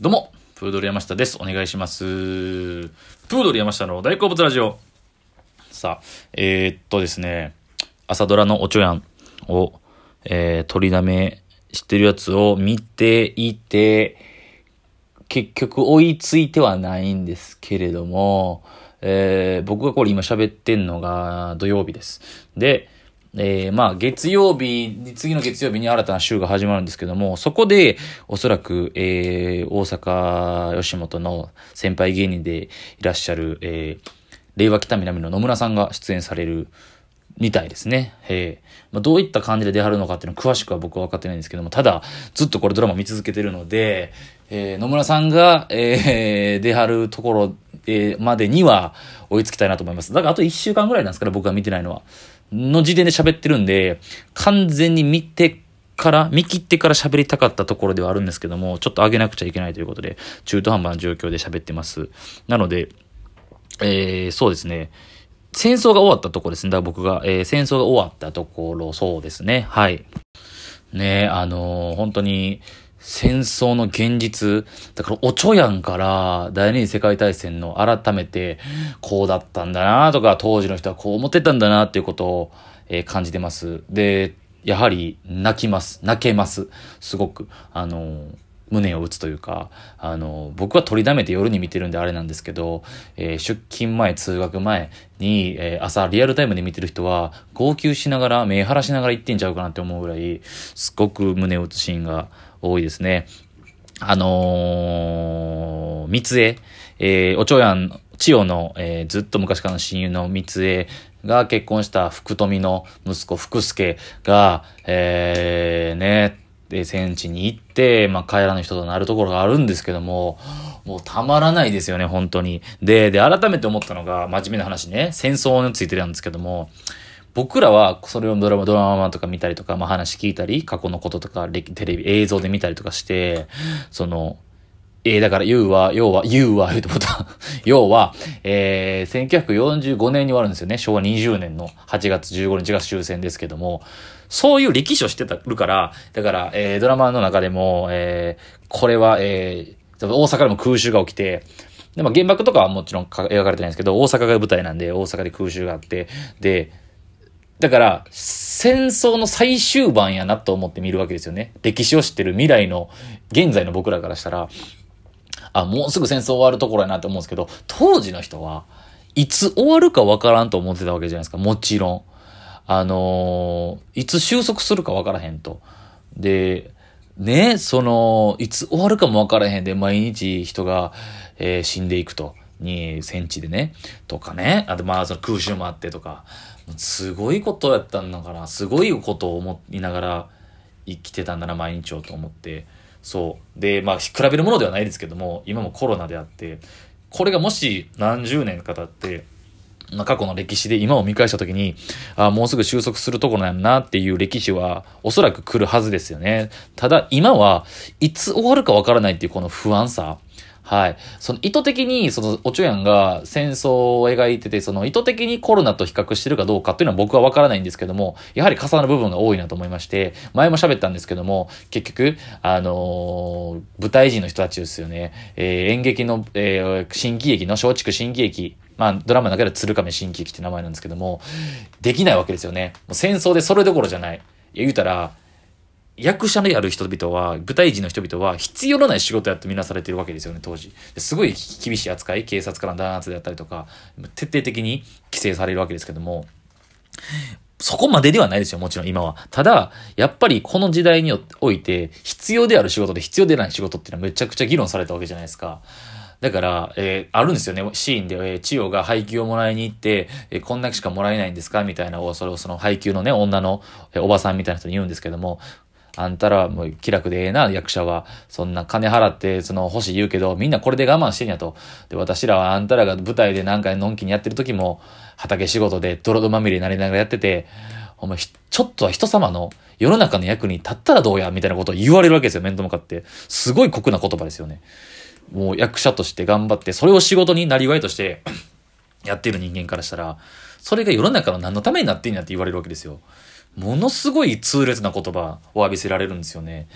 どうも、プードル山下です。お願いします。プードル山下の大好物ラジオ。さあ、えー、っとですね、朝ドラのおちょやんを、えー、取りだめしてるやつを見ていて、結局追いついてはないんですけれども、えー、僕がこれ今喋ってんのが土曜日です。で、えー、まあ、月曜日、次の月曜日に新たな週が始まるんですけども、そこで、おそらく、えー、大阪吉本の先輩芸人でいらっしゃる、えー、令和北南の野村さんが出演されるみたいですね。えーまあ、どういった感じで出はるのかっていうのは詳しくは僕は分かってないんですけども、ただ、ずっとこれドラマ見続けてるので、えー、野村さんが、えー、出はるところ、えー、までには追いつきたいなと思います。だからあと1週間ぐらいなんですから、僕が見てないのは。の時点で喋ってるんで、完全に見てから、見切ってから喋りたかったところではあるんですけども、ちょっと上げなくちゃいけないということで、中途半端な状況で喋ってます。なので、えー、そうですね。戦争が終わったところですね。だから僕が、えー、戦争が終わったところ、そうですね。はい。ねあのー、本当に、戦争の現実、だからおちょやんから第二次世界大戦の改めてこうだったんだなとか当時の人はこう思ってたんだなっていうことを、えー、感じてます。で、やはり泣きます。泣けます。すごく。あの胸を打つというか、あの、僕は取りだめて夜に見てるんであれなんですけど、えー、出勤前、通学前に、えー、朝リアルタイムで見てる人は、号泣しながら、目晴らしながら行ってんちゃうかなって思うぐらい、すごく胸を打つシーンが多いですね。あのー、三つえ、えー、おちょやん、千代の、えー、ずっと昔からの親友の三つえが結婚した福富の息子福助が、えー、ね、で、戦地に行って、まあ、帰らぬ人となるところがあるんですけども、もうたまらないですよね、本当に。で、で、改めて思ったのが、真面目な話ね、戦争についてなんですけども、僕らはそれをドラマ、ドラマとか見たりとか、まあ、話聞いたり、過去のこととか、テレビ、映像で見たりとかして、その、えー、だから、言うは、要は、言うは、言うてこと、要は、えー、1945年に終わるんですよね。昭和20年の8月15日が終戦ですけども、そういう歴史を知ってたるから、だから、えー、ドラマの中でも、えー、これは、えー、大阪でも空襲が起きて、でも原爆とかはもちろん描かれてないんですけど、大阪が舞台なんで、大阪で空襲があって、で、だから、戦争の最終盤やなと思って見るわけですよね。歴史を知ってる未来の、現在の僕らからしたら、あ、もうすぐ戦争終わるところやなと思うんですけど、当時の人は、いつ終わるかわからんと思ってたわけじゃないですか。もちろん。あのー、いつ収束するかわからへんと。で、ね、その、いつ終わるかもわからへんで、毎日人が、えー、死んでいくと。に、戦地でね。とかね。あと、まあ、その空襲もあってとか。すごいことやったんだから、すごいことを思いながら生きてたんだな、毎日をと思って。そう。で、まあ、比べるものではないですけども、今もコロナであって、これがもし何十年か経って、まあ、過去の歴史で今を見返した時に、あもうすぐ収束するところなんなっていう歴史はおそらく来るはずですよね。ただ今はいつ終わるかわからないっていうこの不安さ。はい。その意図的に、その、おちょやんが戦争を描いてて、その意図的にコロナと比較してるかどうかっていうのは僕はわからないんですけども、やはり重なる部分が多いなと思いまして、前も喋ったんですけども、結局、あのー、舞台人の人たちですよね。えー、演劇の、えー、新喜劇の松竹新喜劇、まあ、ドラマの中で鶴亀新喜劇って名前なんですけども、できないわけですよね。もう戦争でそれどころじゃない。い、言うたら、役者である人々は、舞台人の人々は必要のない仕事やってみなされてるわけですよね、当時。すごい厳しい扱い、警察からの弾圧であったりとか、徹底的に規制されるわけですけども、そこまでではないですよ、もちろん今は。ただ、やっぱりこの時代において、必要である仕事で必要でない仕事っていうのはめちゃくちゃ議論されたわけじゃないですか。だから、えー、あるんですよね、シーンで、えー、千代が配給をもらいに行って、えー、こんだけしかもらえないんですか？みたいな、それをその配給のね、女の、えー、おばさんみたいな人に言うんですけども、あんたらもう気楽でええな、役者は。そんな金払って、その欲しい言うけど、みんなこれで我慢してんやと。で、私らはあんたらが舞台で何回のんきにやってる時も、畑仕事で泥まみれになりながらやってて、お前、ちょっとは人様の世の中の役に立ったらどうやみたいなことを言われるわけですよ、面と向かって。すごい酷な言葉ですよね。もう役者として頑張って、それを仕事になりわいとしてやってる人間からしたら、それが世の中の何のためになってんやって言われるわけですよ。ものすごい痛烈な言葉を浴びせられるんですよね。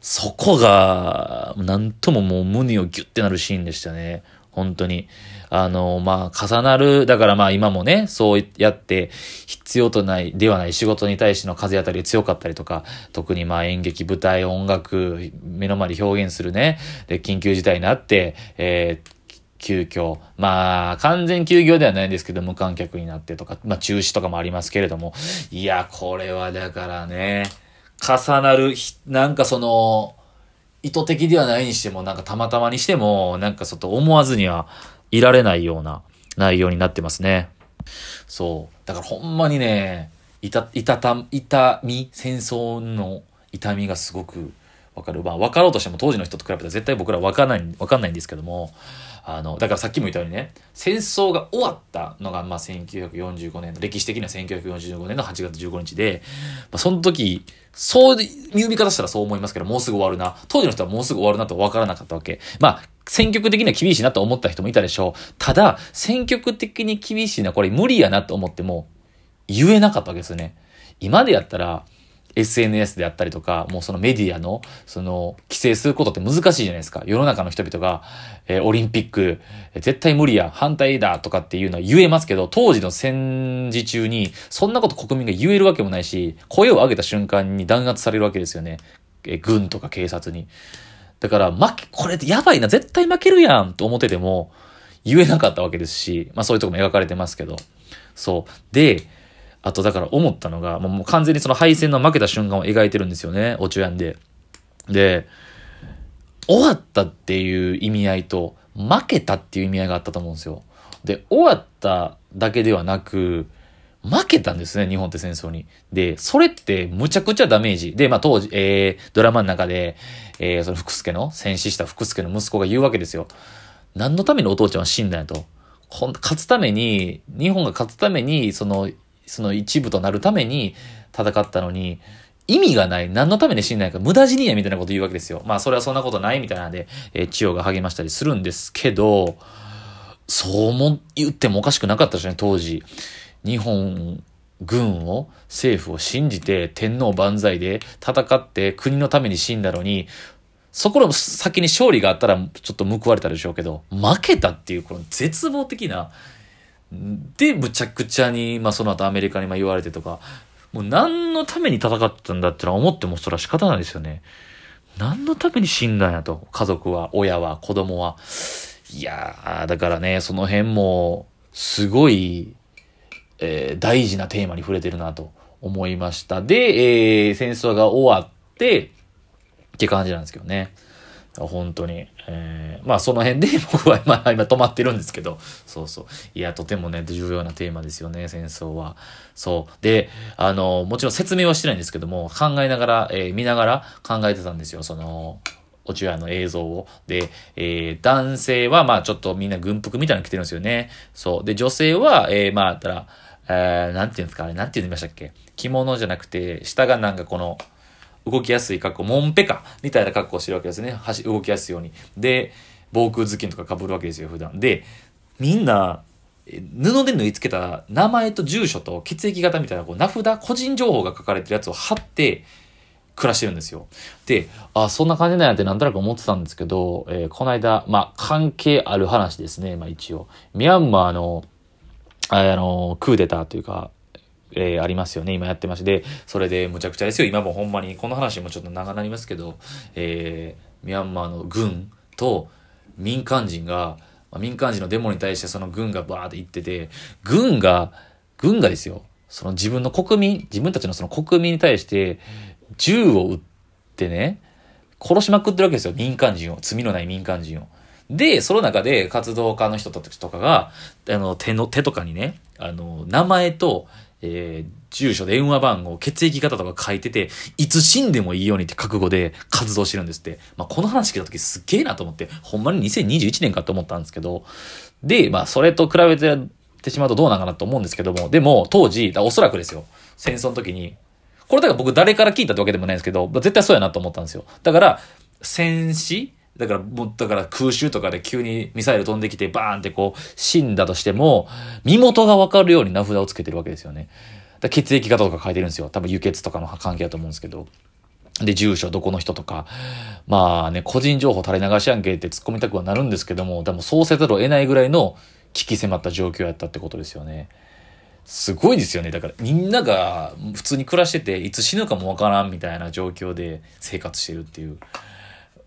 そこが、なんとももう胸をギュッてなるシーンでしたね。本当に。あの、まあ、重なる、だからまあ今もね、そうやって必要とない、ではない仕事に対しての風当たり強かったりとか、特にまあ演劇、舞台、音楽、目の前で表現するね、で、緊急事態になって、えー急遽。まあ、完全休業ではないんですけど、無観客になってとか、まあ中止とかもありますけれども。いや、これはだからね、重なる、なんかその、意図的ではないにしても、なんかたまたまにしても、なんかちょっと思わずにはいられないような内容になってますね。そう。だからほんまにね、いた、いたた、痛み、戦争の痛みがすごくわかる。まあ、わかろうとしても当時の人と比べたら絶対僕らわかんない、わかんないんですけども、あの、だからさっきも言ったようにね、戦争が終わったのが、まあ、1945年の、歴史的には1945年の8月15日で、まあ、その時、そう、見方したらそう思いますけど、もうすぐ終わるな。当時の人はもうすぐ終わるなと分からなかったわけ。まあ、選曲的には厳しいなと思った人もいたでしょう。ただ、選曲的に厳しいな、これ無理やなと思っても、言えなかったわけですよね。今でやったら、SNS であったりとか、もうそのメディアの、その、規制することって難しいじゃないですか。世の中の人々が、えー、オリンピック、絶対無理や、反対だとかっていうのは言えますけど、当時の戦時中に、そんなこと国民が言えるわけもないし、声を上げた瞬間に弾圧されるわけですよね。えー、軍とか警察に。だから、負け、これやばいな、絶対負けるやんと思ってても、言えなかったわけですし、まあそういうとこも描かれてますけど。そう。で、あとだから思ったのが、もう完全にその敗戦の負けた瞬間を描いてるんですよね、おちょやんで。で、終わったっていう意味合いと、負けたっていう意味合いがあったと思うんですよ。で、終わっただけではなく、負けたんですね、日本って戦争に。で、それってむちゃくちゃダメージ。で、まあ当時、えー、ドラマの中で、えー、その福助の、戦死した福助の息子が言うわけですよ。何のためにお父ちゃんは死んだんやと。勝つために、日本が勝つために、その、その一部となるために戦ったのに、意味がない。何のために死んだんか。無駄死にやみたいなこと言うわけですよ。まあそれはそんなことないみたいなんで、えー、千代が励ましたりするんですけど、そうも言ってもおかしくなかったですね、当時。日本軍を、政府を信じて天皇万歳で戦って国のために死んだのに、そこの先に勝利があったらちょっと報われたでしょうけど、負けたっていうこの絶望的な、で、むちゃくちゃに、まあその後アメリカにま言われてとか、もう何のために戦ったんだってのは思ってもそれは仕方ないですよね。何のために死んだんやと。家族は、親は、子供は。いやー、だからね、その辺も、すごい、えー、大事なテーマに触れてるなと思いました。で、えー、戦争が終わって、って感じなんですけどね。本当に。えー、まあその辺で 僕は今、今止まってるんですけど、そうそう。いや、とてもね、重要なテーマですよね、戦争は。そう。で、あの、もちろん説明はしてないんですけども、考えながら、えー、見ながら考えてたんですよ、その、おちわの映像を。で、えー、男性は、まあちょっとみんな軍服みたいなの着てるんですよね。そう。で、女性は、えー、まあ、たら、えー、なんていうんですか、あれ、なんて言いましたっけ着物じゃなくて、下がなんかこの、動きやすい格好、モンペカみたいな格好をしてるわけですね。動きやすいように。で、防空頭巾とか被るわけですよ、普段。で、みんな、布で縫い付けた名前と住所と血液型みたいなこう名札、個人情報が書かれてるやつを貼って暮らしてるんですよ。で、あ、そんな感じなんやってなんとなく思ってたんですけど、えー、この間、まあ、関係ある話ですね、まあ一応。ミャンマーの、あの、クーデターというか、えー、ありますよね。今やってまして。それでむちゃくちゃですよ。今もほんまに、この話もちょっと長なりますけど、えー、ミャンマーの軍と民間人が、民間人のデモに対してその軍がバーって言ってて、軍が、軍がですよ。その自分の国民、自分たちのその国民に対して銃を撃ってね、殺しまくってるわけですよ。民間人を。罪のない民間人を。で、その中で活動家の人たちとかが、あの、手の、手とかにね、あの、名前と、えー、住所、電話番号、血液型とか書いてて、いつ死んでもいいようにって覚悟で活動してるんですって。まあ、この話聞いた時すっげえなと思って、ほんまに2021年かと思ったんですけど、で、まあ、それと比べててしまうとどうなのかなと思うんですけども、でも、当時、おそらくですよ、戦争の時に、これだから僕誰から聞いたってわけでもないんですけど、絶対そうやなと思ったんですよ。だから、戦死だから、もう、だから空襲とかで急にミサイル飛んできてバーンってこう死んだとしても、身元がわかるように名札をつけてるわけですよね。だ血液型とか書いてるんですよ。多分輸血とかの関係だと思うんですけど。で、住所どこの人とか、まあね、個人情報垂れ流しやんけって突っ込みたくはなるんですけども、でもそうせざるを得ないぐらいの危機迫った状況やったってことですよね。すごいですよね。だからみんなが普通に暮らしてて、いつ死ぬかもわからんみたいな状況で生活してるっていう。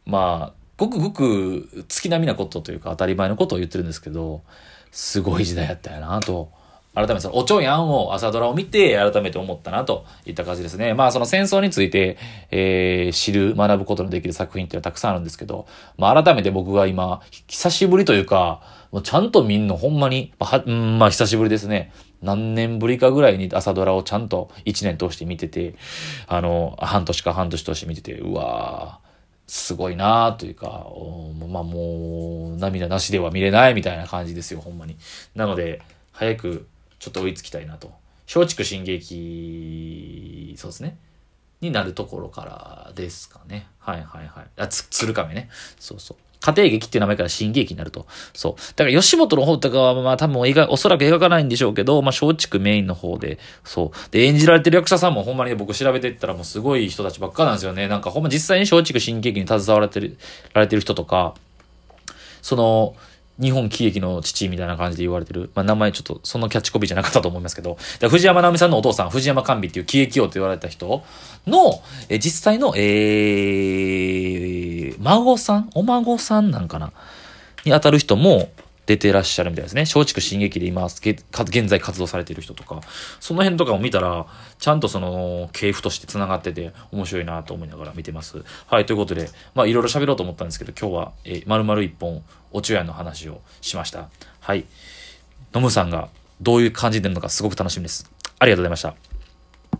まあ、ごくごく月並みなことというか当たり前のことを言ってるんですけど、すごい時代やったよなと。改めてその、おちょやんを朝ドラを見て改めて思ったなといった感じですね。まあその戦争について、えー、知る、学ぶことのできる作品っていうのはたくさんあるんですけど、まあ改めて僕が今、久しぶりというか、もうちゃんと見んのほんまに、まあ、うん、まあ久しぶりですね。何年ぶりかぐらいに朝ドラをちゃんと1年通して見てて、あの、半年か半年通して見てて、うわーすごいなというか、まあもう、涙なしでは見れないみたいな感じですよ、ほんまに。なので、早くちょっと追いつきたいなと。松竹新劇、そうですね。になるところからですかね。はいはいはい。あ、つ、鶴亀ね。そうそう。家庭劇っていう名前から新劇になると。そう。だから吉本の方とかは、まあ多分描、おそらく描かないんでしょうけど、まあ松竹メインの方で、そう。で、演じられてる役者さんもほんまに僕調べてったらもうすごい人たちばっかなんですよね。なんかほんま実際に松竹新劇に携わられてる、られてる人とか、その、日本喜劇の父みたいな感じで言われてる。まあ、名前ちょっと、そのキャッチコピーじゃなかったと思いますけど、藤山直美さんのお父さん、藤山甘美っていう喜劇王と言われた人の、え実際の、えー、孫さん？お孫さんなんかな？に当たる人も、出てらっしゃるみたいですね。松竹新劇で今、現在活動されている人とか、その辺とかを見たら、ちゃんとその、系譜として繋がってて、面白いなと思いながら見てます。はい、ということで、まあいろいろ喋ろうと思ったんですけど、今日は、えー、丸々一本、おちゅやの話をしました。はい。ノムさんがどういう感じでるのかすごく楽しみです。ありがとうございました。